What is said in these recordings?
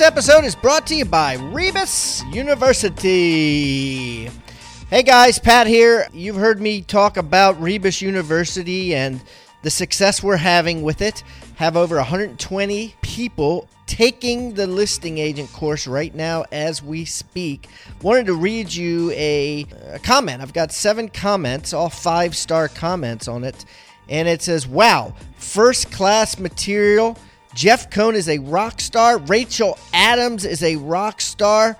This episode is brought to you by Rebus University. Hey guys, Pat here. You've heard me talk about Rebus University and the success we're having with it. Have over 120 people taking the listing agent course right now as we speak. Wanted to read you a, a comment. I've got seven comments, all five star comments on it. And it says, Wow, first class material Jeff Cohn is a rock star. Rachel Adams is a rock star.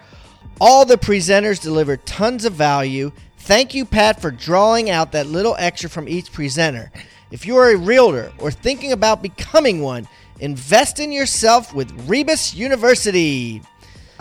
All the presenters deliver tons of value. Thank you, Pat, for drawing out that little extra from each presenter. If you are a realtor or thinking about becoming one, invest in yourself with Rebus University.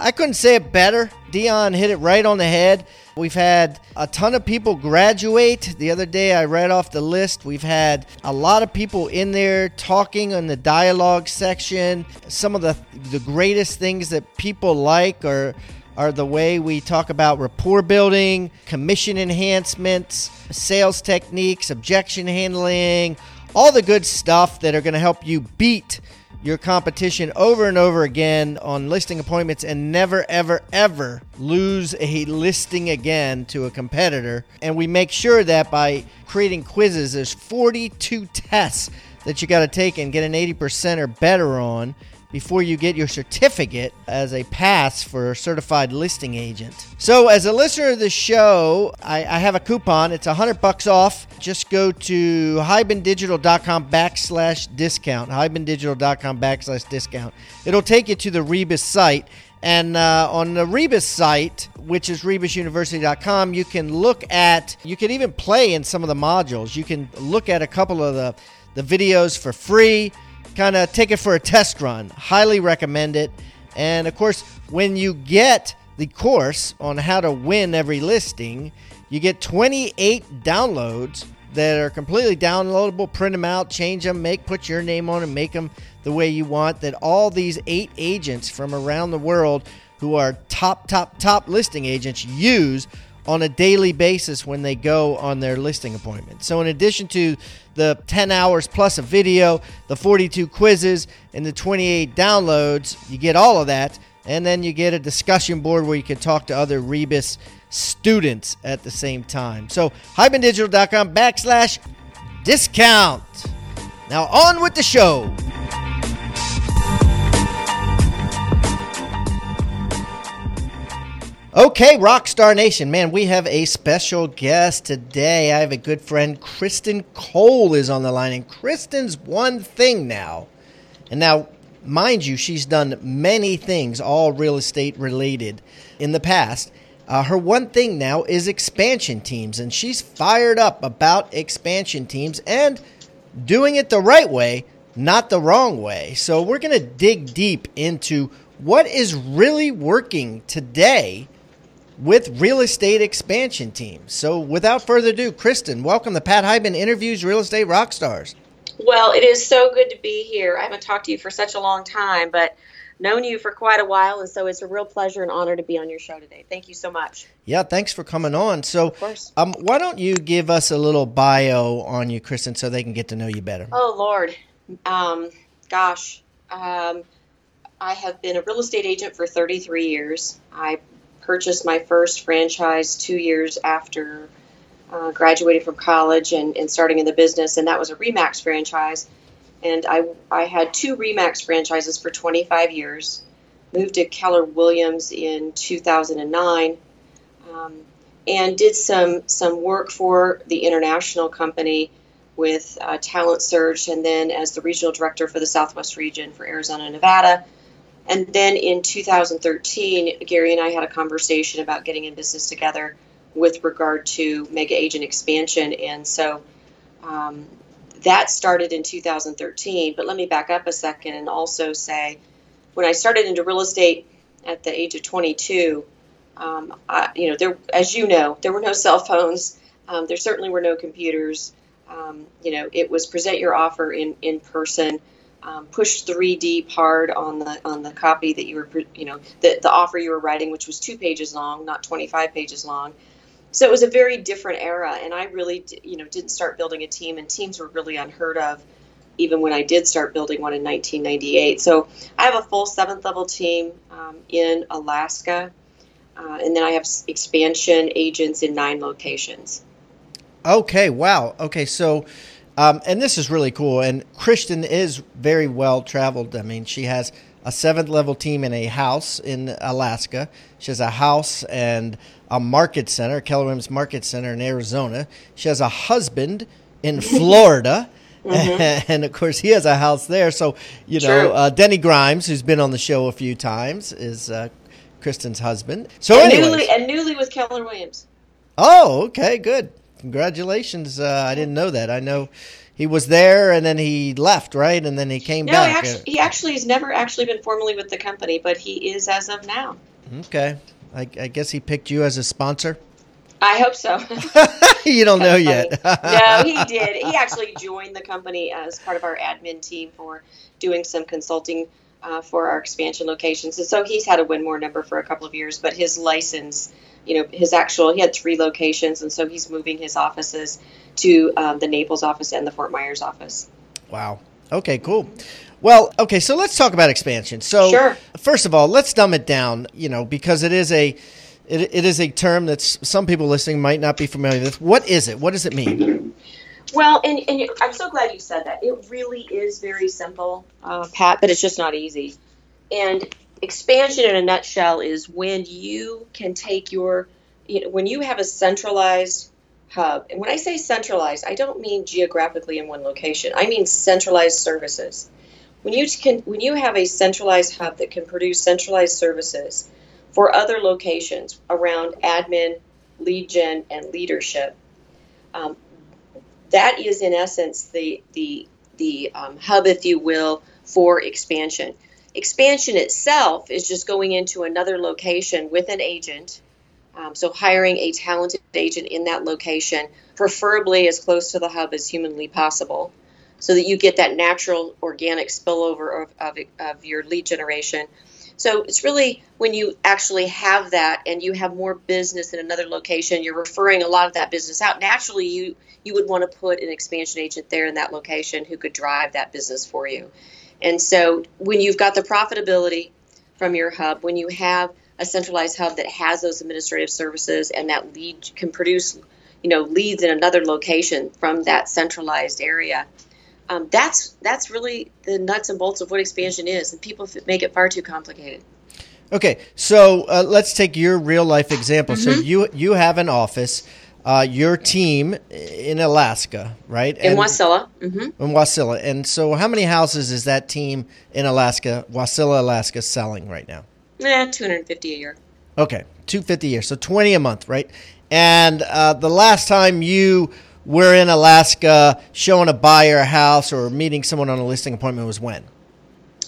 I couldn't say it better. Dion hit it right on the head. We've had a ton of people graduate. The other day I read off the list. We've had a lot of people in there talking in the dialogue section. Some of the the greatest things that people like are are the way we talk about rapport building, commission enhancements, sales techniques, objection handling, all the good stuff that are going to help you beat your competition over and over again on listing appointments and never, ever, ever lose a listing again to a competitor. And we make sure that by creating quizzes, there's 42 tests that you got to take and get an 80% or better on before you get your certificate as a pass for a certified listing agent. So, as a listener of the show, I, I have a coupon. It's a hundred bucks off. Just go to hibandigital.com backslash discount. hibandigital.com backslash discount. It'll take you to the Rebus site. And uh, on the Rebus site, which is rebusuniversity.com, you can look at, you can even play in some of the modules. You can look at a couple of the, the videos for free kind of take it for a test run. Highly recommend it. And of course, when you get the course on how to win every listing, you get 28 downloads that are completely downloadable. Print them out, change them, make put your name on them, make them the way you want. That all these eight agents from around the world who are top, top, top listing agents use on a daily basis when they go on their listing appointment. So, in addition to the 10 hours plus a video, the 42 quizzes, and the 28 downloads, you get all of that. And then you get a discussion board where you can talk to other Rebus students at the same time. So, hibandigital.com backslash discount. Now, on with the show. Okay, Rockstar Nation, man, we have a special guest today. I have a good friend, Kristan Cole, is on the line, and Kristan's one thing now. And now, mind you, she's done many things, all real estate related, in the past. Uh, her one thing now is expansion teams, and she's fired up about expansion teams and doing it the right way, not the wrong way. So, we're going to dig deep into what is really working today with real estate expansion teams. So, without further ado, Kristan, welcome to Pat Hiban Interviews Real Estate Rockstars. Well, it is so good to be here. I haven't talked to you for such a long time, but known you for quite a while, and so it's a real pleasure and honor to be on your show today. Thank you so much. Yeah, thanks for coming on. So, um, why don't you give us a little bio on you, Kristan, so they can get to know you better? Oh Lord, um, gosh, um, I have been a real estate agent for 33 years. I purchased my first franchise two years after uh, graduating from college and, and starting in the business, and that was a Remax franchise. And I, I had two Remax franchises for 25 years. Moved to Keller Williams in 2009, um, and did some some work for the international company with uh, talent search, and then as the regional director for the Southwest region for Arizona and Nevada and then in 2013, Gary and I had a conversation about getting in business together with regard to mega agent expansion. And so um, that started in 2013. But let me back up a second and also say when I started into real estate at the age of 22, um, I, you know, there, as you know, there were no cell phones. Um, there certainly were no computers. Um, you know, it was present your offer in, in person, um, push three deep hard on the on the copy that you were, you know, the, the offer you were writing, which was two pages long, not 25 pages long. So it was a very different era, and I really, you know, didn't start building a team, and teams were really unheard of, even when I did start building one in 1998. So I have a full seventh level team um, in Alaska, uh, and then I have expansion agents in nine locations. Okay, wow. Okay, so, um, and this is really cool. And Kristan is very well traveled. I mean, she has a seventh level team in a house in Alaska. She has a house and a market center, Keller Williams Market Center in Arizona. She has a husband in Florida. Mm-hmm. and of course, he has a house there. So, you know, uh, Denny Grimes, who's been on the show a few times, is uh, Kristan's husband. So, and anyways. newly, and newly with Keller Williams. Oh, okay, good. Congratulations. Uh, I didn't know that. I know he was there and then he left, right? And then he came no, back. No, he actually, he actually has never actually been formally with the company, but he is as of now. Okay. I, I guess he picked you as a sponsor. I hope so. you don't know yet. no, he did. He actually joined the company as part of our admin team for doing some consulting uh, for our expansion locations. And so he's had a Winmore number for a couple of years, but his license, you know, his actual, he had three locations, and so he's moving his offices to um, the Naples office and the Fort Myers office. Wow. Okay, cool. Well, okay, so let's talk about expansion. So, sure. first of all, let's dumb it down, you know, because it is a it, it is a term that some people listening might not be familiar with. What is it? What does it mean? Well, and, and I'm so glad you said that. It really is very simple, uh, Pat, but it's just not easy. And expansion in a nutshell is when you can take your, you know, when you have a centralized hub. And when I say centralized, I don't mean geographically in one location. I mean centralized services. When you can when you have a centralized hub that can produce centralized services for other locations around admin, lead gen, and leadership, um, that is in essence the the the um, hub, if you will, for expansion. Expansion itself is just going into another location with an agent. Um, so hiring a talented agent in that location, preferably as close to the hub as humanly possible, so that you get that natural organic spillover of, of, of your lead generation. So it's really when you actually have that and you have more business in another location, you're referring a lot of that business out. Naturally, you you would want to put an expansion agent there in that location who could drive that business for you. And so when you've got the profitability from your hub, when you have a centralized hub that has those administrative services and that lead can produce, you know, leads in another location from that centralized area, um, that's that's really the nuts and bolts of what expansion is, and people make it far too complicated. Okay, so uh, let's take your real life example. Mm-hmm. So you you have an office uh, your team in Alaska, right? In and, Wasilla. Mm-hmm. In Wasilla. And so, how many houses is that team in Alaska, Wasilla, Alaska, selling right now? Yeah, 250 a year. Okay, 250 a year. So 20 a month, right? And uh, the last time you were in Alaska showing a buyer a house or meeting someone on a listing appointment was when?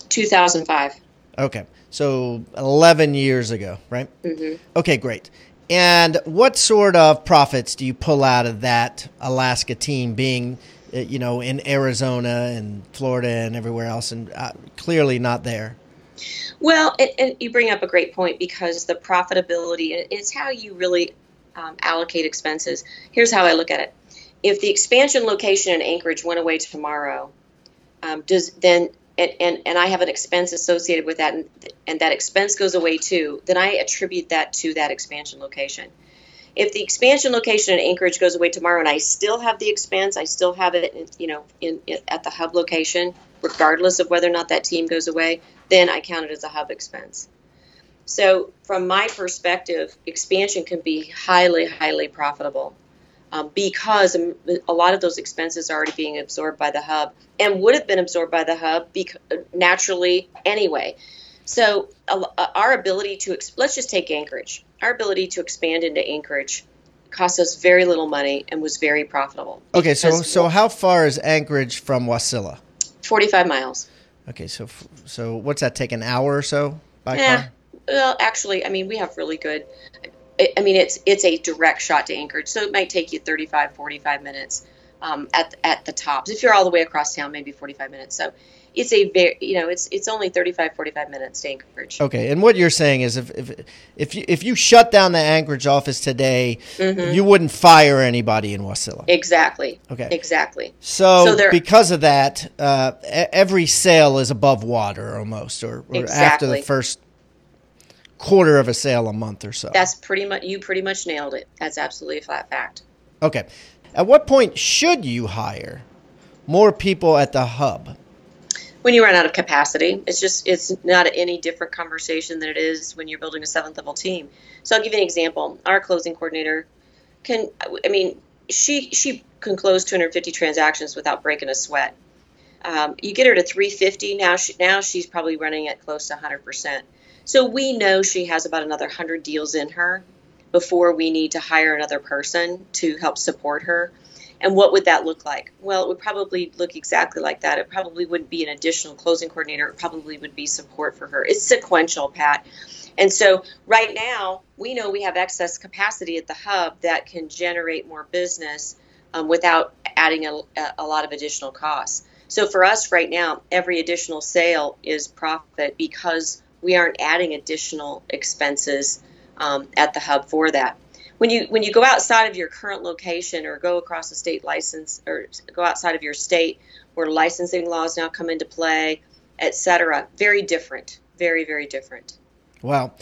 2005. Okay, so 11 years ago, right? Mm-hmm. Okay, great. And what sort of profits do you pull out of that Alaska team being, uh, you know, in Arizona and Florida and everywhere else, and uh, clearly not there? Well, and, and, you bring up a great point because the profitability is how you really um, allocate expenses. Here's how I look at it: if the expansion location in Anchorage went away tomorrow, um, does then and, and, and I have an expense associated with that, and, and that expense goes away too, then I attribute that to that expansion location. If the expansion location in Anchorage goes away tomorrow, and I still have the expense, I still have it, you know, in, in at the hub location, regardless of whether or not that team goes away, then I count it as a hub expense. So, from my perspective, expansion can be highly, highly profitable um, because a lot of those expenses are already being absorbed by the hub and would have been absorbed by the hub bec- naturally anyway. So uh, our ability to let's just take Anchorage. Our ability to expand into Anchorage cost us very little money and was very profitable. Okay, so so how far is Anchorage from Wasilla? Forty-five miles. Okay, so so what's that take an hour or so by yeah. car? Well, actually, I mean, we have really good. I mean, it's it's a direct shot to Anchorage, so it might take you 35, 45 minutes um, at at the tops. If you're all the way across town, maybe 45 minutes. So it's a very you know it's it's only 35 45 minutes to anchorage okay and what you're saying is if if if you, if you shut down the anchorage office today mm-hmm. you wouldn't fire anybody in wasilla exactly okay exactly so, so because of that uh, every sale is above water almost or, or exactly. after the first quarter of a sale a month or so that's pretty much you pretty much nailed it that's absolutely a flat fact okay at what point should you hire more people at the hub when you run out of capacity. It's just it's not any different conversation than it is when you're building a seventh level team. So I'll give you an example. Our closing coordinator can I mean she she can close 250 transactions without breaking a sweat. Um, you get her to 350 now. She, now she's probably running at close to 100 percent. So we know she has about another 100 deals in her before we need to hire another person to help support her. And what would that look like? Well, it would probably look exactly like that. It probably wouldn't be an additional closing coordinator. It probably would be support for her. It's sequential, Pat. And so right now, we know we have excess capacity at the hub that can generate more business um, without adding a, a lot of additional costs. So for us right now, every additional sale is profit because we aren't adding additional expenses um, at the hub for that when you when you go outside of your current location or go across a state license or go outside of your state where licensing laws now come into play, etc. Very different, very very different. Wow.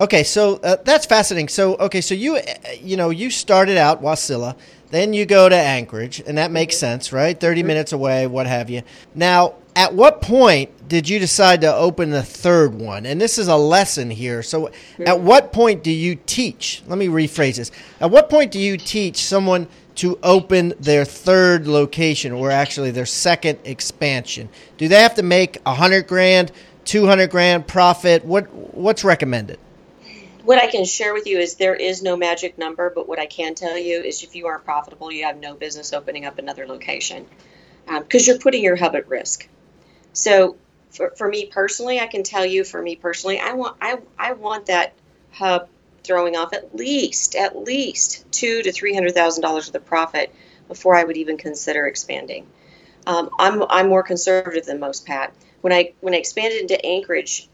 Okay, so uh, that's fascinating. So okay, so you uh, you know you started out Wasilla, then you go to Anchorage, and that makes mm-hmm. sense, right? 30 mm-hmm. minutes away, what have you. Now, at what point did you decide to open the third one? And this is a lesson here. So, at what point do you teach? Let me rephrase this. At what point do you teach someone to open their third location or actually their second expansion? Do they have to make a hundred grand, two hundred grand profit? What what's recommended? What I can share with you is there is no magic number, but what I can tell you is if you aren't profitable, you have no business opening up another location because um, you're putting your hub at risk. So for, for me personally, I can tell you for me personally, I want I, I want that hub throwing off at least at least two to three hundred thousand dollars of the profit before I would even consider expanding. Um, I'm I'm more conservative than most, Pat. When I when I expanded into Anchorage,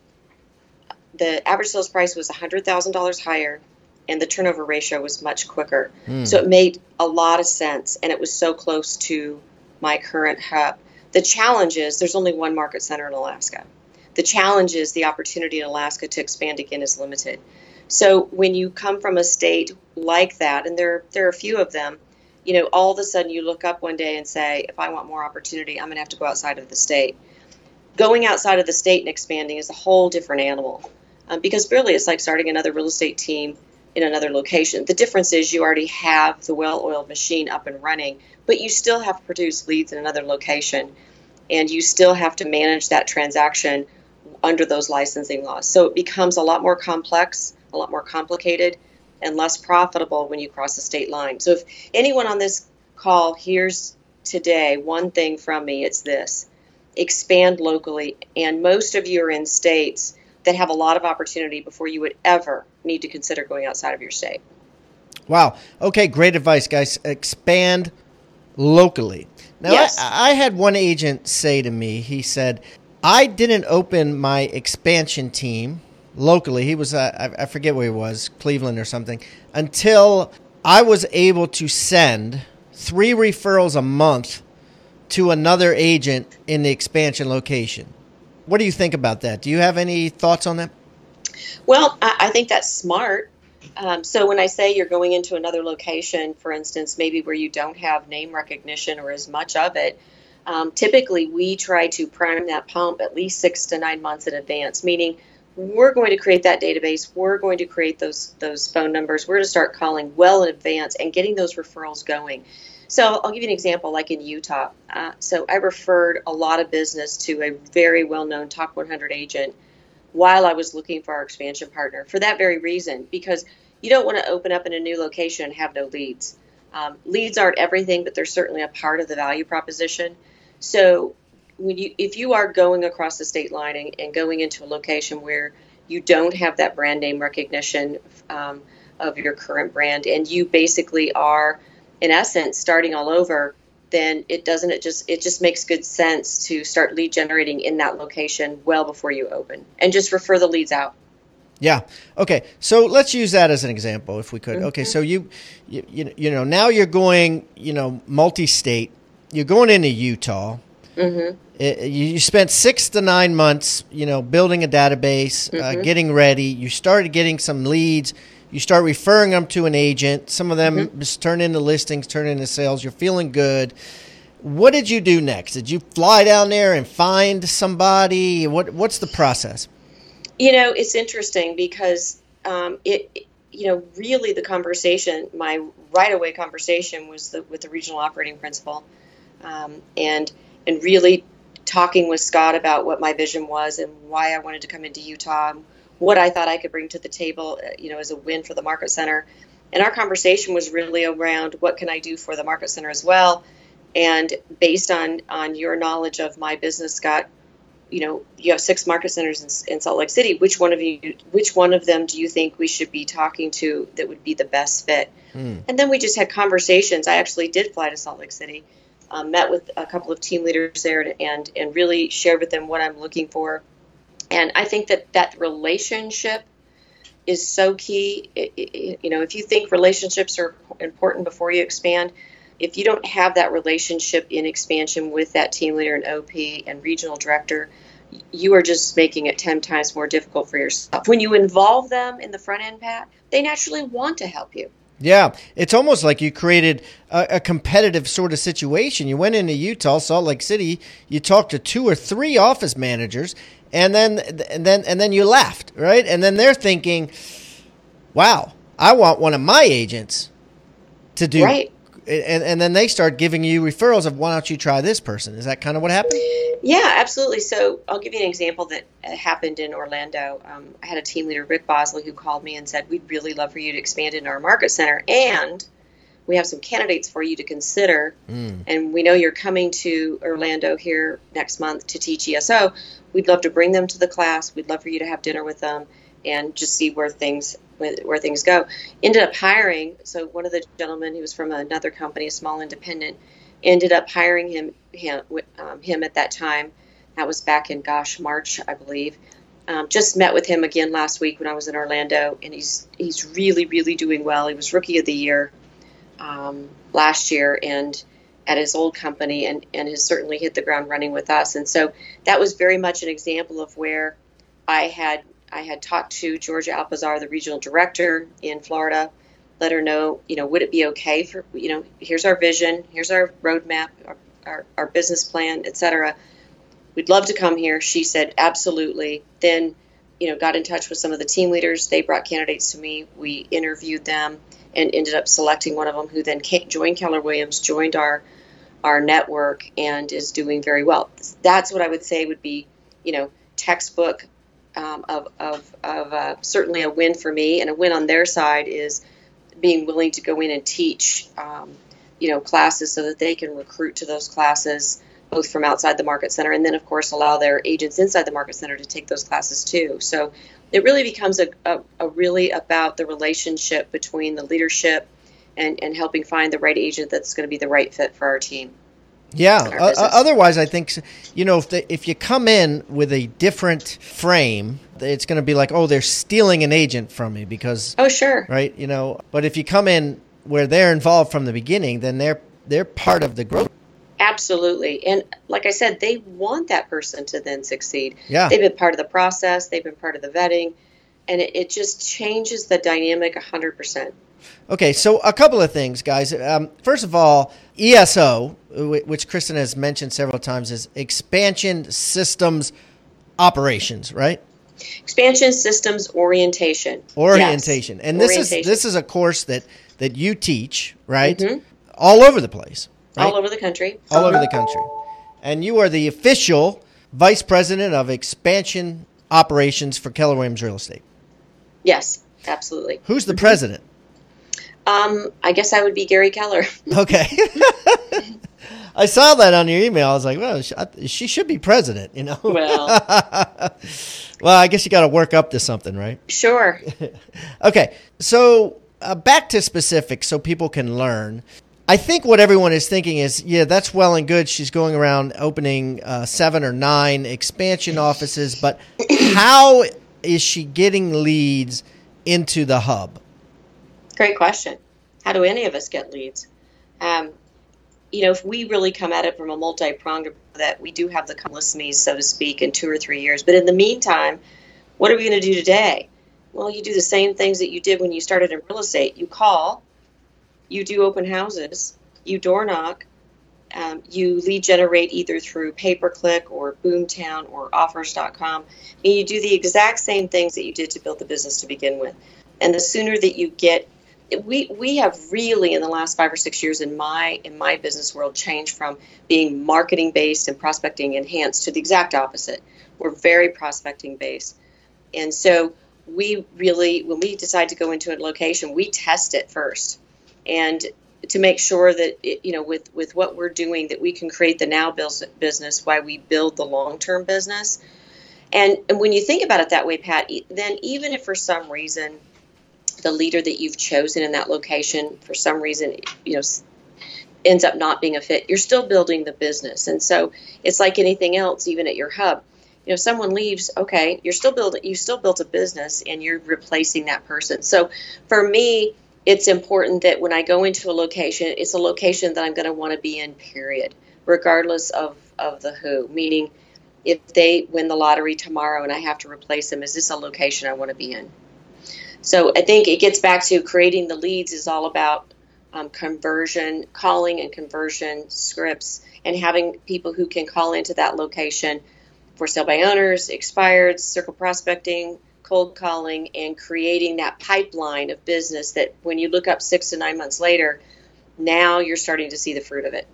the average sales price was hundred thousand dollars higher, and the turnover ratio was much quicker. Mm. So it made a lot of sense, and it was so close to my current hub. The challenge is there's only one market center in Alaska. The challenge is the opportunity in Alaska to expand again is limited. So when you come from a state like that, and there there are a few of them, you know, all of a sudden you look up one day and say, if I want more opportunity, I'm going to have to go outside of the state. Going outside of the state and expanding is a whole different animal, um, because really it's like starting another real estate team in another location. The difference is you already have the well-oiled machine up and running, but you still have to produce leads in another location, and you still have to manage that transaction under those licensing laws. So it becomes a lot more complex, a lot more complicated, and less profitable when you cross the state line. So if anyone on this call hears today one thing from me, it's this expand locally. And most of you are in states that have a lot of opportunity before you would ever need to consider going outside of your state. Wow. Okay, great advice, guys. Expand locally. Now, yes. I, I had one agent say to me, he said, I didn't open my expansion team locally. He was, uh, I, I forget where he was, Cleveland or something, until I was able to send three referrals a month to another agent in the expansion location. What do you think about that? Do you have any thoughts on that? Well, I, I think that's smart. Um, so when I say you're going into another location, for instance, maybe where you don't have name recognition or as much of it, um, typically we try to prime that pump at least six to nine months in advance, meaning we're going to create that database. We're going to create those those phone numbers. We're going to start calling well in advance and getting those referrals going. So I'll give you an example, like in Utah. Uh, so I referred a lot of business to a very well-known top 100 agent while I was looking for our expansion partner for that very reason, because you don't want to open up in a new location and have no leads. Um, leads aren't everything, but they're certainly a part of the value proposition. So when you if you are going across the state line and, and going into a location where you don't have that brand name recognition um, of your current brand, and you basically are, in essence, starting all over, then it doesn't. It just it just makes good sense to start lead generating in that location well before you open, and just refer the leads out. Yeah. Okay. So let's use that as an example, if we could. Mm-hmm. Okay. So you, you, you know, now you're going, you know, multi-state. You're going into Utah. Mm-hmm. It, you spent six to nine months, you know, building a database, uh, mm-hmm. uh, getting ready. You started getting some leads. You start referring them to an agent. Some of them mm-hmm. just turn into listings, turn into sales. You're feeling good. What did you do next? Did you fly down there and find somebody? What What's the process? You know, it's interesting because um, it, you know, really the conversation, my right away conversation was the, with the regional operating principal, um, and and really talking with Scott about what my vision was and why I wanted to come into Utah, what I thought I could bring to the table, uh, you know, as a win for the Market Center. And our conversation was really around what can I do for the Market Center as well. And based on on your knowledge of my business, Scott, you know, you have six market centers in, in, Salt Lake City. Which one of you, which one of them do you think we should be talking to that would be the best fit? Mm. And then we just had conversations. I actually did fly to Salt Lake City um, met with a couple of team leaders there and and really shared with them what I'm looking for. And I think that that relationship is so key. It, it, you know, if you think relationships are important before you expand, if you don't have that relationship in expansion with that team leader and OP and regional director, you are just making it 10 times more difficult for yourself. When you involve them in the front end, Pat, they naturally want to help you. Yeah, it's almost like you created a, a, competitive sort of situation. You went into Utah, Salt Lake City. You talked to two or three office managers, and then and then and then you left, right? And then they're thinking, "Wow, I want one of my agents to do." Right. And and then they start giving you referrals of why don't you try this person? Is that kind of what happened? Yeah, absolutely. So I'll give you an example that happened in Orlando. Um, I had a team leader, Rick Bosley, who called me and said, We'd really love for you to expand into our market center. And we have some candidates for you to consider. Mm. And we know you're coming to Orlando here next month to teach ESO. We'd love to bring them to the class. We'd love for you to have dinner with them and just see where things where things go. Ended up hiring. So one of the gentlemen, he was from another company, a small independent, ended up hiring him him, um, him at that time. That was back in gosh March, I believe. Um, just met with him again last week when I was in Orlando, and he's he's really really doing well. He was rookie of the year um, last year, and at his old company, and and has certainly hit the ground running with us. And so that was very much an example of where I had I had talked to Georgia Alpazar, the regional director in Florida, let her know, you know, would it be okay for, you know, here's our vision, here's our roadmap, our, our, our business plan, etc. We'd love to come here. She said, absolutely. Then, you know, got in touch with some of the team leaders. They brought candidates to me. We interviewed them and ended up selecting one of them who then came, joined Keller Williams, joined our our network, and is doing very well. That's what I would say would be, you know, textbook um, of, of, of uh, certainly a win for me and a win on their side is being willing to go in and teach, um, you know, classes so that they can recruit to those classes both from outside the market center and then of course allow their agents inside the market center to take those classes too. So it really becomes a, a, a really about the relationship between the leadership and, and helping find the right agent that's going to be the right fit for our team. Yeah. Uh, otherwise, I think you know if the, if you come in with a different frame, it's going to be like, oh, they're stealing an agent from me because. Oh sure. Right. You know, but if you come in where they're involved from the beginning, then they're they're part of the growth. Absolutely, and like I said, they want that person to then succeed. Yeah. They've been part of the process. They've been part of the vetting, and it, it just changes the dynamic hundred percent. Okay, so a couple of things, guys. Um, first of all, ESO, which Kristan has mentioned several times, is expansion systems operations, right? Expansion systems orientation. Orientation, yes. and this orientation. is this is a course that that you teach, right? Mm-hmm. All over the place, right? All over the country. All over the country, and you are the official vice president of expansion operations for Keller Williams Real Estate. Yes, absolutely. Who's the president? Um, I guess I would be Gary Keller. okay. I saw that on your email. I was like, well, she, should be president, you know. Well, well, I guess you got to work up to something, right? sure. Okay, so uh, back to specifics so people can learn. I think what everyone is thinking is, yeah, that's well and good. She's going around opening uh, seven or nine expansion offices, but how is she getting leads into the hub? Great question. How do any of us get leads? Um, you know, if we really come at it from a multi-pronged that we do have the list me, so to speak, in two or three years. But in the meantime, what are we going to do today? Well, you do the same things that you did when you started in real estate. You call, you do open houses, you door knock, um, you lead generate either through pay per click or Boomtown or offrs.com. And you do the exact same things that you did to build the business to begin with. And the sooner that you get we we have really in the last five or six years in my in my business world changed from being marketing based and prospecting enhanced to the exact opposite. We're very prospecting based, and so we really when we decide to go into a location, we test it first, and to make sure that it, you know with with what we're doing that we can create the now business while we build the long term business. And, and when you think about it that way, Pat, then even if for some reason the leader that you've chosen in that location for some reason you know ends up not being a fit you're still building the business and so it's like anything else even at your hub you know someone leaves okay you're still building you still built a business and you're replacing that person so for me it's important that when i go into a location it's a location that i'm going to want to be in period regardless of of the who. Meaning if they win the lottery tomorrow and i have to replace them is this a location i want to be in? So I think it gets back to creating the leads is all about um, conversion, calling and conversion scripts, and having people who can call into that location for sale by owners, expired, circle prospecting, cold calling, and creating that pipeline of business that when you look up six to nine months later, now you're starting to see the fruit of it.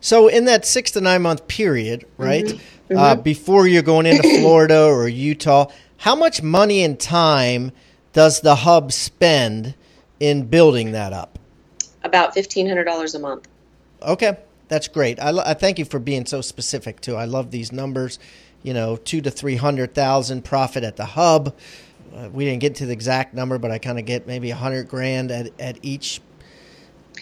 So in that six to nine month period, right, mm-hmm. Uh, mm-hmm. before you're going into Florida or Utah, how much money and time – does the hub spend in building that up? About fifteen hundred dollars a month. Okay, that's great. I, I thank you for being so specific too. I love these numbers. You know, two to three hundred thousand profit at the hub. Uh, we didn't get to the exact number, but I kind of get maybe a hundred grand at, at each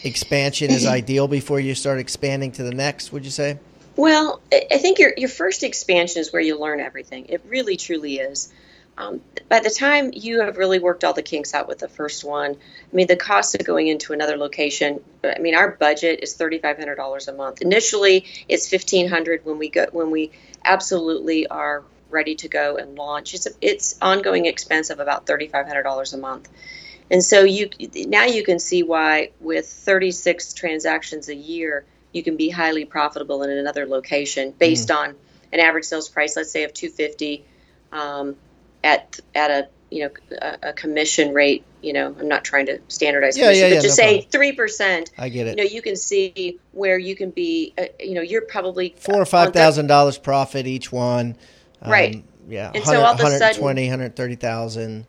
expansion is ideal before you start expanding to the next. Would you say? Well, I think your your first expansion is where you learn everything. It really truly is. Um, by the time you have really worked all the kinks out with the first one, I mean, the cost of going into another location, I mean, our budget is $3,500 a month. Initially, it's 1500 when we go, when we absolutely are ready to go and launch. It's, a, it's ongoing expense of about $3,500 a month. And so you now you can see why with 36 transactions a year, you can be highly profitable in another location based mm. on an average sales price, let's say of 250. Um, at at a you know a, a, commission rate you know i'm not trying to standardize yeah, commission yeah, but yeah, just no say three percent i get it. you know you can see where you can be uh, you know you're probably four or five thousand dollars profit each one. Um, right. yeah and so all of a sudden 120 130000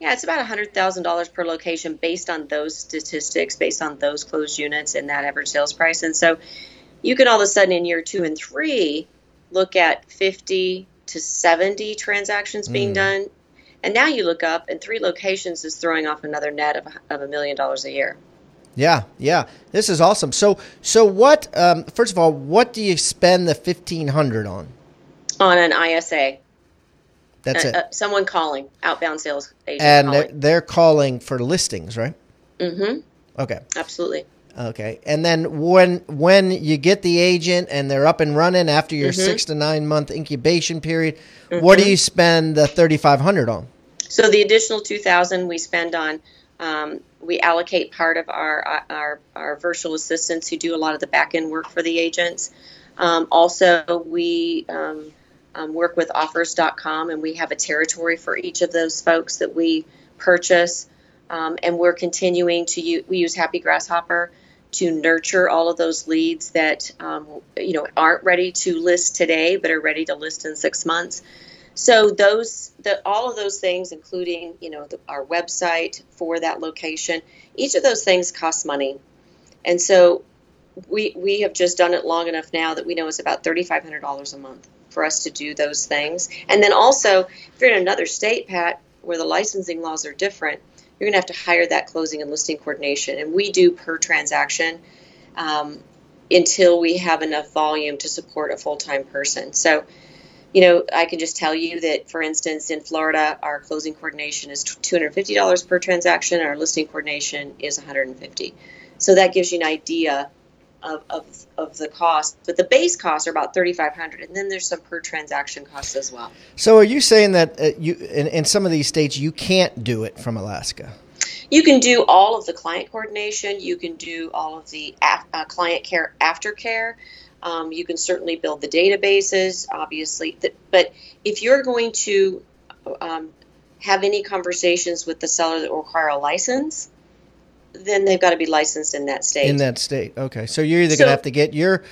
yeah it's about $100000 per location based on those statistics based on those closed units and that average sales price. And so you can all of a sudden in year two and three look at 50 to 70 transactions being mm. done. And now you look up, and three locations is throwing off another net of, of a million dollars a year. Yeah, yeah, this is awesome. So, so what? Um, first of all, what do you spend the fifteen hundred on? On an ISA. That's uh, it. Uh, someone calling, outbound sales agent. And calling. They're, they're calling for listings, right? Mm-hmm. Okay. Absolutely. Okay, and then when when you get the agent and they're up and running after your mm-hmm. six to nine month incubation period, mm-hmm. what do mm-hmm. you spend the thirty five hundred on? So the additional two thousand we spend on. Um, we allocate part of our, our our virtual assistants who do a lot of the back end work for the agents. Um, also, we um, um work with offrs.com and we have a territory for each of those folks that we purchase. Um, and we're continuing to use, we use Happy Grasshopper to nurture all of those leads that um, you know aren't ready to list today but are ready to list in six months so those the, all of those things including you know the, our website for that location each of those things costs money and so we we have just done it long enough now that we know it's about thirty five hundred dollars a month for us to do those things. And then also, if you're in another state, Pat, where the licensing laws are different, you're going to have to hire that closing and listing coordination, and we do per transaction. Um, until we have enough volume to support a full time person. So, you know, I can just tell you that, for instance, in Florida, our closing coordination is $250 per transaction, our listing coordination is 150. So that gives you an idea of, of, of the cost. But the base costs are about 3500 and then there's some per transaction costs as well. So are you saying that uh, you in, in some of these states you can't do it from Alaska? You can do all of the client coordination. You can do all of the af- uh, client care aftercare. Um, you can certainly build the databases, obviously. but if you're going to um, have any conversations with the seller that require a license, then they've got to be licensed in that state. In that state, okay. So you're either so, going to have to get your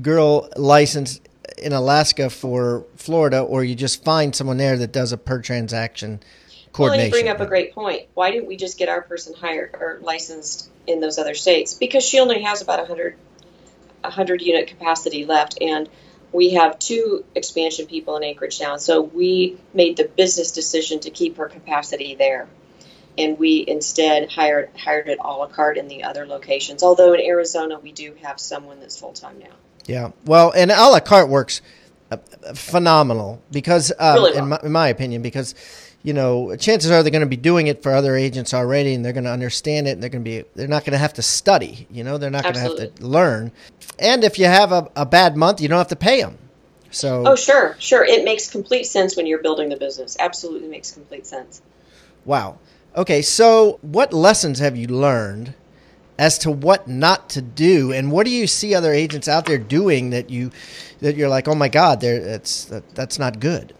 girl licensed in Alaska for Florida, or you just find someone there that does a per transaction coordination. Well, you bring up a great point. Why didn't we just get our person hired or licensed in those other states? Because she only has about a 100, a 100 unit capacity left, and we have two expansion people in Anchorage now. So we made the business decision to keep her capacity there. And we instead hired hired it a la carte in the other locations. Although in Arizona, we do have someone that's full time now. Yeah, well, and a la carte works uh, phenomenal because, um, really well. in, my, in my opinion, because you know, chances are they're going to be doing it for other agents already, and they're going to understand it, and they're going to be they're not going to have to study. You know, they're not going to have to learn. And if you have a, a bad month, you don't have to pay them. So oh, sure, sure, it makes complete sense when you're building the business. Absolutely makes complete sense. Wow. Okay, so what lessons have you learned as to what not to do, and what do you see other agents out there doing that you that you're like, oh my god, that's that, that's not good.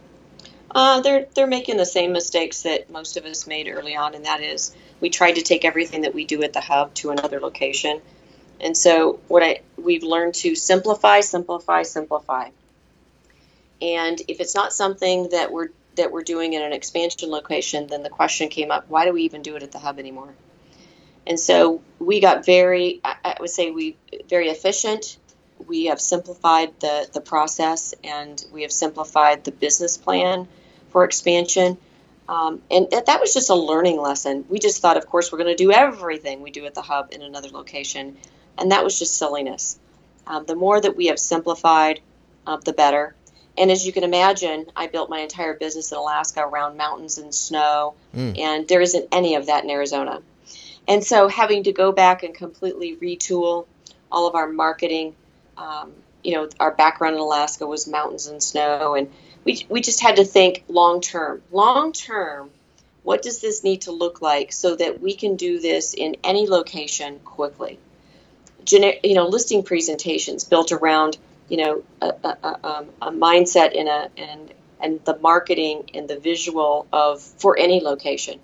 Uh, they're they're making the same mistakes that most of us made early on, and that is we tried to take everything that we do at the hub to another location. And so what I we've learned to simplify, simplify, simplify. And if it's not something that we're that we're doing in an expansion location, then the question came up: Why do we even do it at the hub anymore? And so we got very, I would say, we very efficient. We have simplified the the process, and we have simplified the business plan for expansion. Um, and that was just a learning lesson. We just thought, of course, we're going to do everything we do at the hub in another location. And that was just silliness. Um, the more that we have simplified, uh, the better. And as you can imagine, I built my entire business in Alaska around mountains and snow, mm. and there isn't any of that in Arizona. And so having to go back and completely retool all of our marketing, um, you know, our background in Alaska was mountains and snow, and we, we just had to think long term. Long term, what does this need to look like so that we can do this in any location quickly? Gener- you know, listing presentations built around you know a, a, um, a mindset in a and and the marketing and the visual of for any location.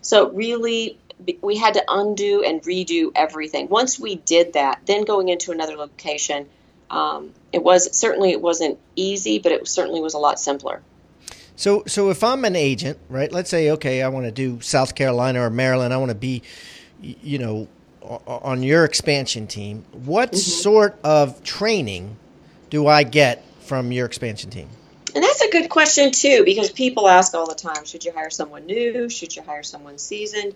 So really, we had to undo and redo everything. Once we did that, then going into another location um, it was certainly it wasn't easy, but it certainly was a lot simpler. So, so if I'm an agent, right? Let's say, okay, I want to do South Carolina or Maryland. I want to be, you know, on your expansion team. What mm-hmm. sort of training do I get from your expansion team? And that's a good question too, because people ask all the time: Should you hire someone new? Should you hire someone seasoned?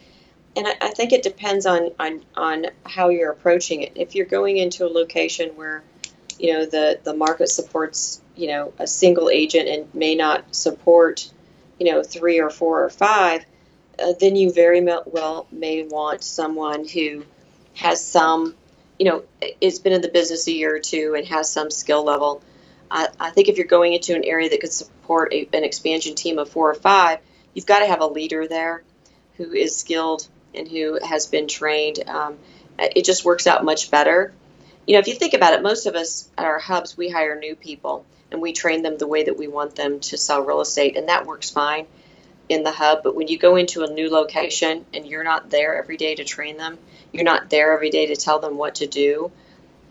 And I, I think it depends on, on on how you're approaching it. If you're going into a location where you know the the market supports you know a single agent and may not support you know three or four or five uh, then you very well may want someone who has some you know it's been in the business a year or two and has some skill level I, I think if you're going into an area that could support a, an expansion team of four or five you've got to have a leader there who is skilled and who has been trained um, it just works out much better you know, if you think about it, most of us at our hubs, we hire new people and we train them the way that we want them to sell real estate, and that works fine in the hub. But when you go into a new location and you're not there every day to train them, you're not there every day to tell them what to do.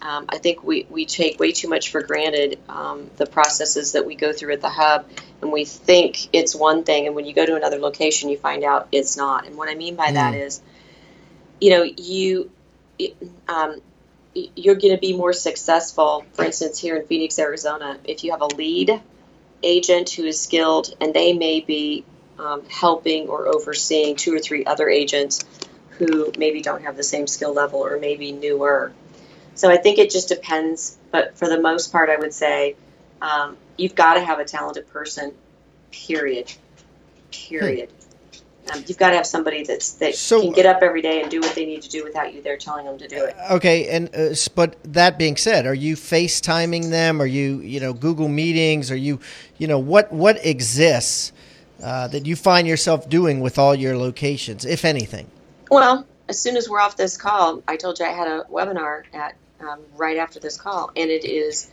Um, I think we, we take way too much for granted um, the processes that we go through at the hub, and we think it's one thing, and when you go to another location, you find out it's not. And what I mean by mm. that is, you know, you um, you're going to be more successful, for instance, here in Phoenix, Arizona, if you have a lead agent who is skilled and they may be um, helping or overseeing two or three other agents who maybe don't have the same skill level or maybe newer. So I think it just depends. But for the most part, I would say um, you've got to have a talented person, period. Period. Um, you've got to have somebody that's that so, can get up every day and do what they need to do without you there telling them to do it. Okay, and uh, but that being said, are you FaceTiming them? Are you you know Google meetings? Are you you know what what exists uh, that you find yourself doing with all your locations, if anything? Well, as soon as we're off this call, I told you I had a webinar at um, right after this call, and it is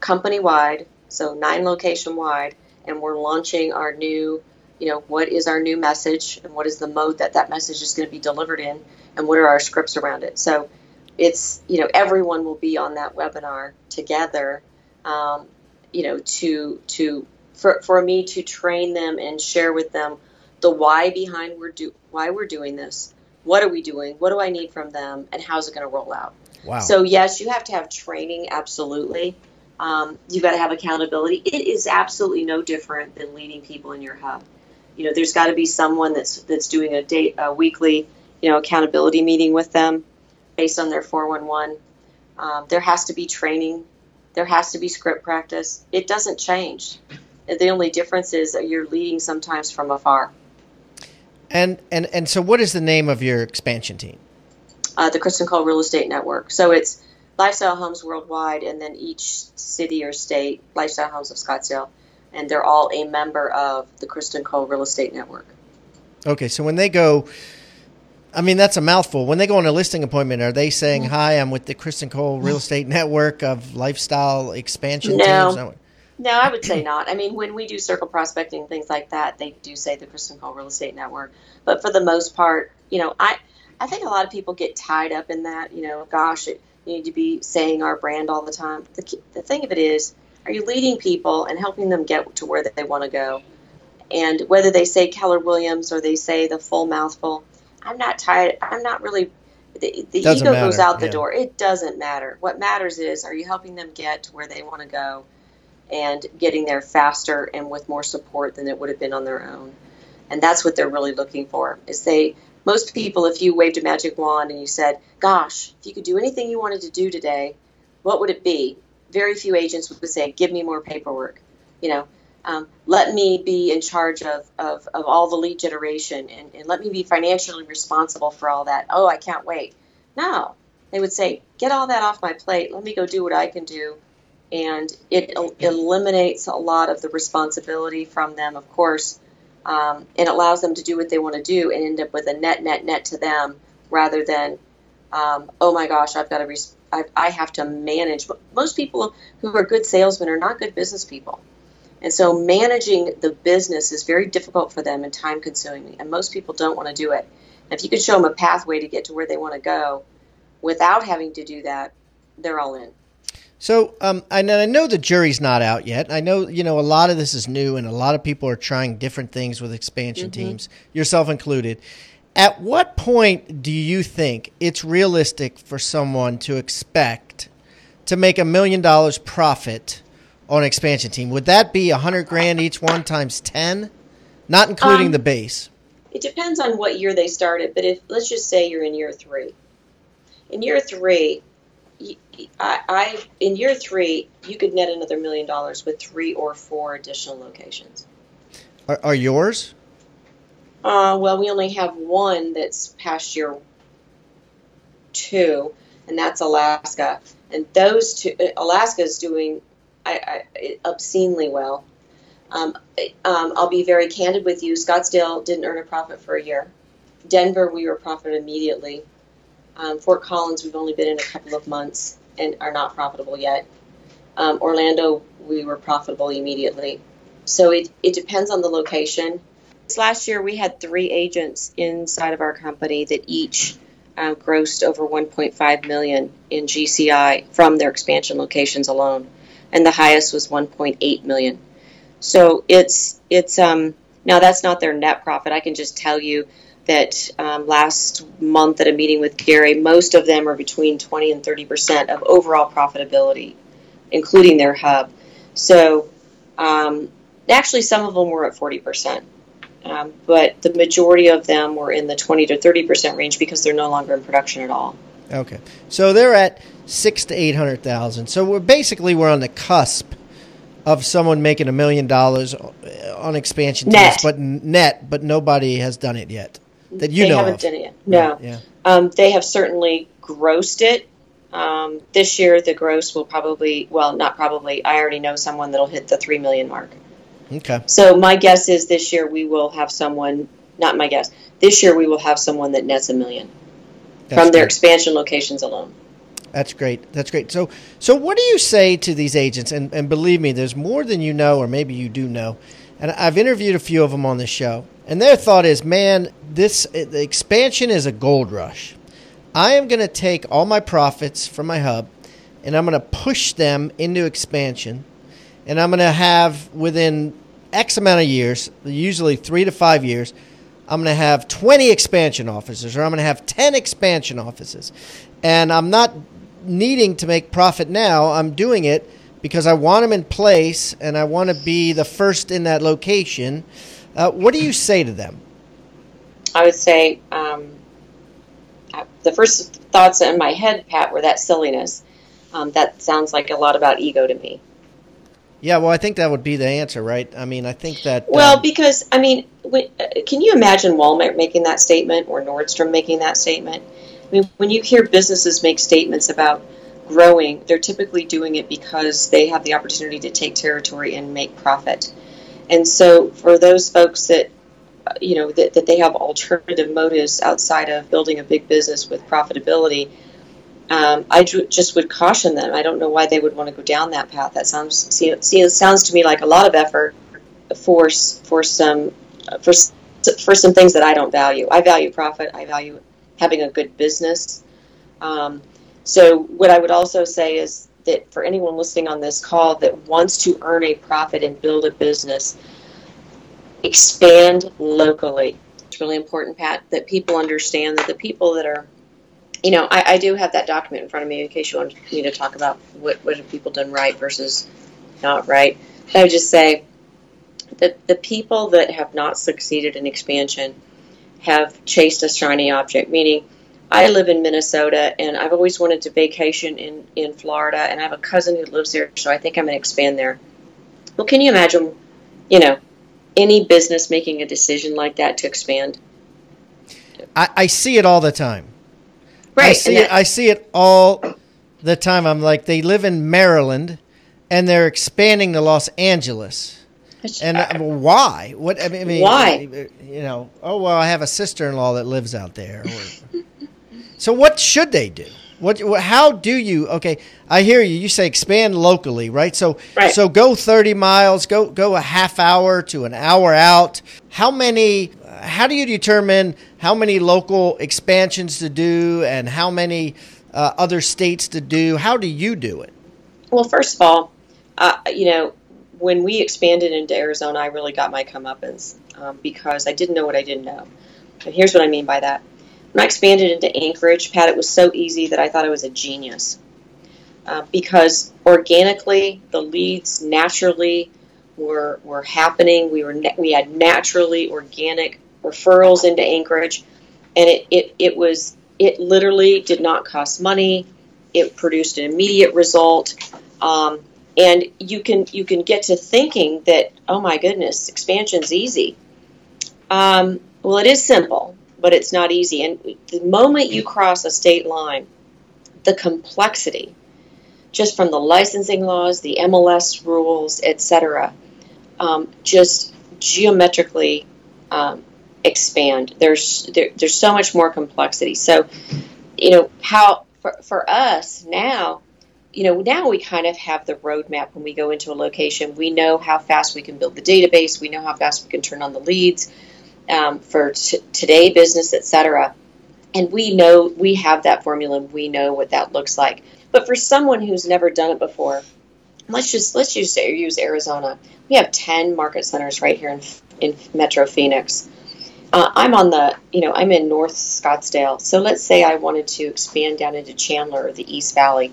company wide, so nine location wide, and we're launching our new you know, what is our new message and what is the mode that that message is going to be delivered in and what are our scripts around it. So it's, you know, everyone will be on that webinar together, um, you know, to, to, for, for me to train them and share with them the why behind we're do, why we're doing this. What are we doing? What do I need from them? And how's it going to roll out? Wow. So yes, you have to have training. Absolutely. Um, you've got to have accountability. It is absolutely no different than leading people in your hub you know, there's got to be someone that's that's doing a date a weekly, you know, accountability meeting with them based on their 411. Um, there has to be training. There has to be script practice. It doesn't change. The only difference is you're leading sometimes from afar. And and and so, what is the name of your expansion team? Uh, the Kristan Cole Real Estate Network. So it's Lifestyle Homes Worldwide, and then each city or state, Lifestyle Homes of Scottsdale and they're all a member of the Kristan Cole Real Estate Network. Okay, so when they go, I mean that's a mouthful. When they go on a listing appointment, are they saying, mm-hmm. "Hi, I'm with the Kristan Cole Real Estate Network of Lifestyle Expansion Teams"? no. Teams"? No, I would say not. I mean, when we do circle prospecting things like that, they do say the Kristan Cole Real Estate Network. But for the most part, you know, I I think a lot of people get tied up in that. You know, gosh, it, you need to be saying our brand all the time. The, the thing of it is, are you leading people and helping them get to where they want to go? And whether they say Keller Williams or they say the full mouthful, I'm not tired. I'm not really. The, the ego matter. goes out the yeah. door. It doesn't matter. What matters is, are you helping them get to where they want to go, and getting there faster and with more support than it would have been on their own. And that's what they're really looking for. Is they most people, if you waved a magic wand and you said, "Gosh, if you could do anything you wanted to do today, what would it be?" very few agents would say, "Give me more paperwork," you know. Um, let me be in charge of, of, of all the lead generation and, and let me be financially responsible for all that. Oh, I can't wait. No, they would say, get all that off my plate. Let me go do what I can do. And it, it eliminates a lot of the responsibility from them, of course, um, and allows them to do what they want to do and end up with a net, net, net to them rather than, um, oh my gosh, I've got to I, I have to manage. Most people who are good salesmen are not good business people. And so managing the business is very difficult for them and time consuming. And most people don't want to do it. And if you can show them a pathway to get to where they want to go without having to do that, they're all in. So, um, and I know the jury's not out yet. I know, you know, a lot of this is new and a lot of people are trying different things with expansion mm-hmm. teams, yourself included. At what point do you think it's realistic for someone to expect to make a million dollars profit on an expansion team? Would that be a hundred grand each one times ten, not including um, the base? It depends on what year they started, but if let's just say you're in year three. In year three, I, I in year three you could net another million dollars with three or four additional locations. Are, are yours? Uh, well, we only have one that's past year two, and that's Alaska. And those two, uh, Alaska is doing I, I, obscenely well. Um, um, I'll be very candid with you. Scottsdale didn't earn a profit for a year. Denver, we were profit immediately. Um, Fort Collins, we've only been in a couple of months and are not profitable yet. Um, Orlando, we were profitable immediately. So it, it depends on the location. Last year, we had three agents inside of our company that each uh, grossed over 1.5 million in GCI from their expansion locations alone, and the highest was 1.8 million. So it's it's um, now that's not their net profit. I can just tell you that um, last month at a meeting with Gary, most of them are between 20 and 30 percent of overall profitability, including their hub. So, um, actually, some of them were at 40 percent, um, but the majority of them were in the 20 to 30 percent range because they're no longer in production at all. Okay, so they're at six to eight hundred thousand. So we're basically we're on the cusp of someone making a million dollars on expansion net. tests, but net, but nobody has done it yet that you they know haven't of. done it yet. No, Yeah. um, they have certainly grossed it. Um, this year, the gross will probably well, not probably. I already know someone that'll hit the three million mark. Okay. So my guess is this year we will have someone. Not my guess. This year we will have someone that nets a million That's from their great. expansion locations alone. That's great. That's great. So, so what do you say to these agents? And, and believe me, there's more than you know, or maybe you do know. And I've interviewed a few of them on this show, and their thought is, man, this eh, the expansion is a gold rush. I am going to take all my profits from my hub, and I'm going to push them into expansion, and I'm going to have within X amount of years, usually three to five years, I'm going to have 20 expansion offices, or I'm going to have 10 expansion offices, and I'm not needing to make profit now. I'm doing it because I want them in place and I want to be the first in that location. Uh, what do you say to them? I would say um, uh, the first thoughts in my head, Pat, were that silliness. Um, that sounds like a lot about ego to me. Yeah, well, I think that would be the answer, right? I mean, I think that. Well, um, because I mean, when, uh, can you imagine Walmart making that statement or Nordstrom making that statement? I mean, when you hear businesses make statements about growing, they're typically doing it because they have the opportunity to take territory and make profit. And so, for those folks that you know that, that they have alternative motives outside of building a big business with profitability, um, I ju- just would caution them. I don't know why they would want to go down that path. That sounds see, see, sounds to me like a lot of effort for for some for for some things that I don't value. I value profit. I value having a good business. Um, so what I would also say is that for anyone listening on this call that wants to earn a profit and build a business, expand locally. It's really important, Pat, that people understand that the people that are you know, I, I do have that document in front of me in case you want me to talk about what, what have people done right versus not right. I would just say that the people that have not succeeded in expansion have chased a shiny object, meaning I live in Minnesota and I've always wanted to vacation in, in Florida and I have a cousin who lives there, so I think I'm going to expand there. Well, can you imagine, you know, any business making a decision like that to expand? I, I see it all the time. Right. I see and it. I see it all the time. I'm like, they live in Maryland, and they're expanding to Los Angeles. And uh, why? What I mean, Why? You know, oh well, I have a sister-in-law that lives out there. Or, so what should they do? What? How do you? Okay, I hear you. You say expand locally, right? So, Right. so go thirty miles. Go go a half hour to an hour out. How many? How do you determine how many local expansions to do and how many uh, other states to do? How do you do it? Well, first of all, uh, you know, when we expanded into Arizona, I really got my comeuppance um, because I didn't know what I didn't know. And here's what I mean by that. When I expanded into Anchorage, Pat, it was so easy that I thought I was a genius. Uh, because organically, the leads naturally were were happening. We were we had naturally organic referrals into Anchorage, and it, it, it was it literally did not cost money. It produced an immediate result. Um, and you can you can get to thinking that oh my goodness expansion's easy um, well it is simple but it's not easy. And the moment you cross a state line the complexity just from the licensing laws the mls rules etc um, just geometrically um, expand. There's there, there's so much more complexity. So you know how for, for us now you know, now we kind of have the roadmap when we go into a location. We know how fast we can build the database. We know how fast we can turn on the leads um, for t- today business, etc. And we know we have that formula. We know what that looks like. But for someone who's never done it before, let's just let's just use Arizona. We have ten market centers right here in in Metro Phoenix. uh, I'm on the, you know, I'm in North Scottsdale. So let's say I wanted to expand down into Chandler or the East Valley.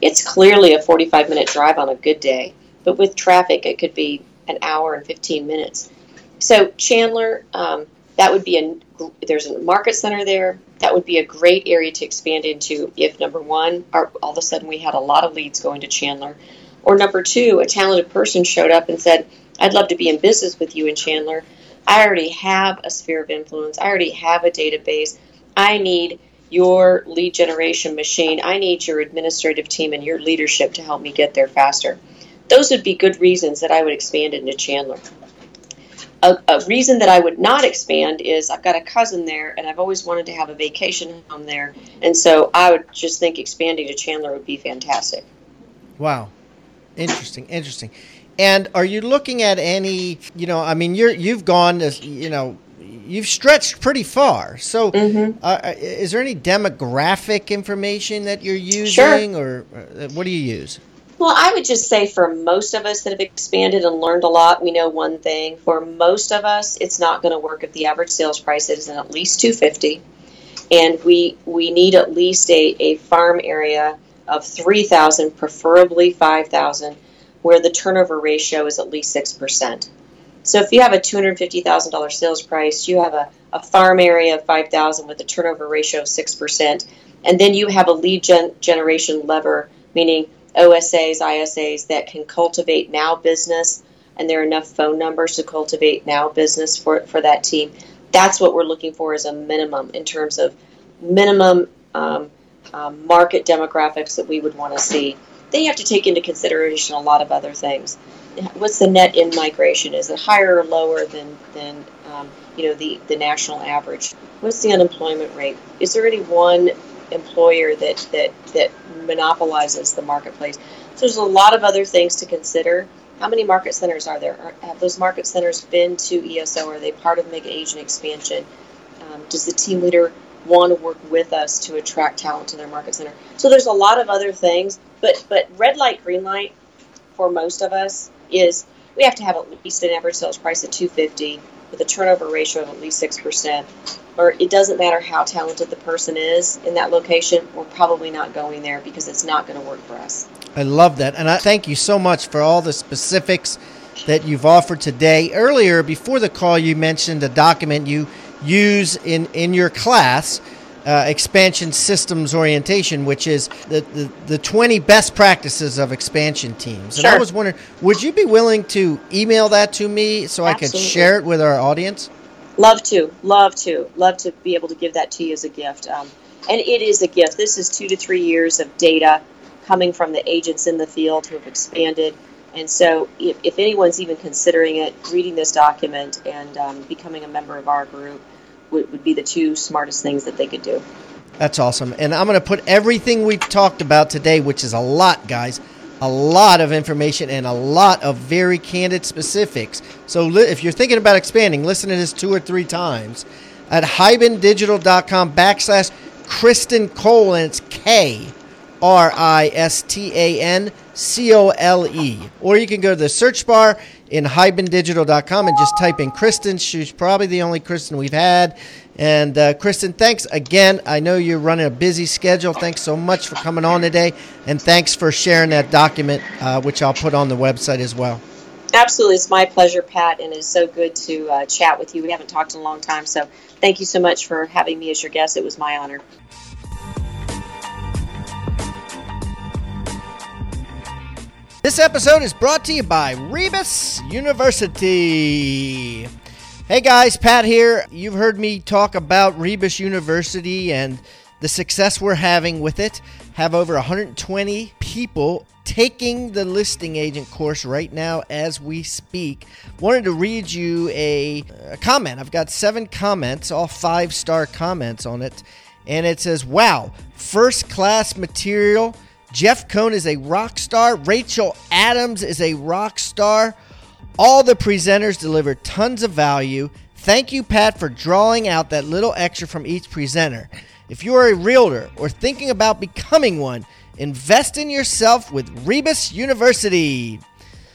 It's clearly a 45 minute drive on a good day, but with traffic, it could be an hour and 15 minutes. So Chandler, um, that would be a there's a market center there. That would be a great area to expand into if number one, our, all of a sudden we had a lot of leads going to Chandler, or number two, a talented person showed up and said, "I'd love to be in business with you in Chandler. I already have a sphere of influence. I already have a database. I need." Your lead generation machine. I need your administrative team and your leadership to help me get there faster. Those would be good reasons that I would expand into Chandler a, a, reason that I would not expand is I've got a cousin there, and I've always wanted to have a vacation home there, and so I would just think expanding to Chandler would be fantastic. Wow, interesting, interesting. And are you looking at any? You know, I mean, you're you've gone as you know. You've stretched pretty far. So, mm-hmm. uh, uh is there any demographic information that you're using, sure. or uh, what do you use? Well, I would just say for most of us that have expanded and learned a lot, we know one thing. For most of us, it's not going to work if the average sales price is at least 250 and we we need at least a, a farm area of 3000 preferably 5000 where the turnover ratio is at least 6% so if you have a $250000 sales price you have a, a farm area of 5000 with a turnover ratio of 6% and then you have a lead gen- generation lever meaning OSAs, ISAs that can cultivate now business, and there are enough phone numbers to cultivate now business for, for that team. That's what we're looking for as a minimum in terms of minimum um, um, market demographics that we would want to see. Then you have to take into consideration a lot of other things. What's the net in migration? Is it higher or lower than, than um, you know the, the national average? What's the unemployment rate? Is there any one employer that that that monopolizes the marketplace. So there's a lot of other things to consider. How many market centers are there? Are, have those market centers been to ESO? Are they part of mega agent expansion? Um, does the team leader want to work with us to attract talent to their market center? So there's a lot of other things, but but red light, green light for most of us is we have to have at least an average sales price of 250 with a turnover ratio of at least 6%, or it doesn't matter how talented the person is in that location, we're probably not going there because it's not going to work for us. I love that. And I thank you so much for all the specifics that you've offered today. Earlier, before the call, you mentioned a document you use in, in your class uh, expansion systems orientation, which is the, the, the 20 best practices of expansion teams. And sure. I was wondering, would you be willing to email that to me so Absolutely. I could share it with our audience? Love to, love to, love to be able to give that to you as a gift. Um, and it is a gift. This is two to three years of data coming from the agents in the field who have expanded. And so, if, if anyone's even considering it, reading this document and um, becoming a member of our group, would, would be the two smartest things that they could do. That's awesome. And I'm going to put everything we've talked about today, which is a lot, guys, a lot of information and a lot of very candid specifics. So li- if you're thinking about expanding, listen to this two or three times at hibandigital.com backslash Kristan Cole, and it's K R I S T A N C O L E. Or you can go to the search bar in hibandigital.com and just type in Kristan. She's probably the only Kristan we've had. And uh, Kristan, thanks again. I know you're running a busy schedule. Thanks so much for coming on today. And thanks for sharing that document, uh, which I'll put on the website as well. Absolutely. It's my pleasure, Pat, and it's so good to uh, chat with you. We haven't talked in a long time, so thank you so much for having me as your guest. It was my honor. This episode is brought to you by Rebus University. Hey guys, Pat here. You've heard me talk about Rebus University and the success we're having with it. Have over 120 people taking the listing agent course right now as we speak. Wanted to read you a, a comment. I've got seven comments, all five star comments on it. And it says, Wow, first class material Jeff Cohn is a rock star. Rachel Adams is a rock star. All the presenters deliver tons of value. Thank you, Pat, for drawing out that little extra from each presenter. If you are a realtor or thinking about becoming one, invest in yourself with Rebus University.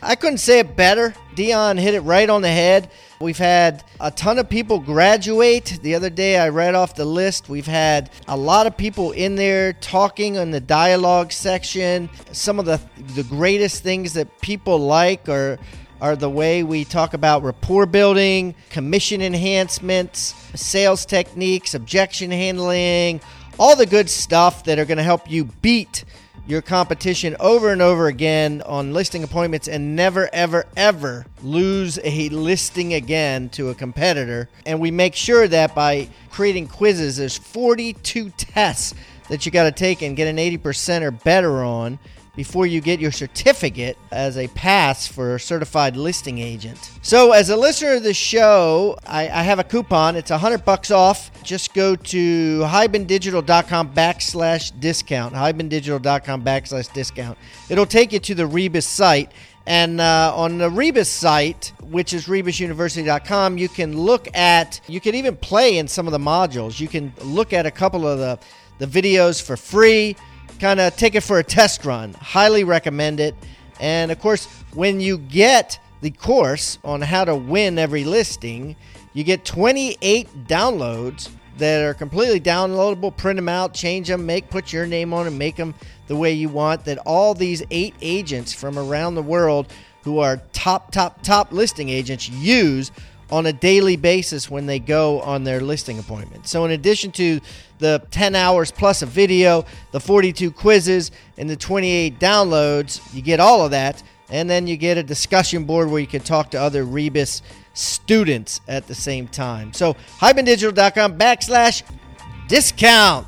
I couldn't say it better. Dion hit it right on the head. We've had a ton of people graduate. The other day I read off the list. We've had a lot of people in there talking in the dialogue section. Some of the the greatest things that people like are are the way we talk about rapport building, commission enhancements, sales techniques, objection handling, all the good stuff that are going to help you beat your competition over and over again on listing appointments and never, ever, ever lose a listing again to a competitor. And we make sure that by creating quizzes, there's 42 tests that you got to take and get an 80% or better on before you get your certificate as a pass for a certified listing agent. So, as a listener of the show, I, I have a coupon. It's a hundred bucks off. Just go to hibandigital.com backslash discount. hibandigital.com backslash discount. It'll take you to the Rebus site. And uh, on the Rebus site, which is rebusuniversity.com, you can look at, you can even play in some of the modules. You can look at a couple of the, the videos for free kind of take it for a test run. Highly recommend it. And of course, when you get the course on how to win every listing, you get 28 downloads that are completely downloadable. Print them out, change them, make put your name on them, make them the way you want. That all these eight agents from around the world who are top, top, top listing agents use on a daily basis when they go on their listing appointment. So, in addition to the 10 hours plus a video, the 42 quizzes, and the 28 downloads, you get all of that. And then you get a discussion board where you can talk to other Rebus students at the same time. So, hibandigital.com backslash discount.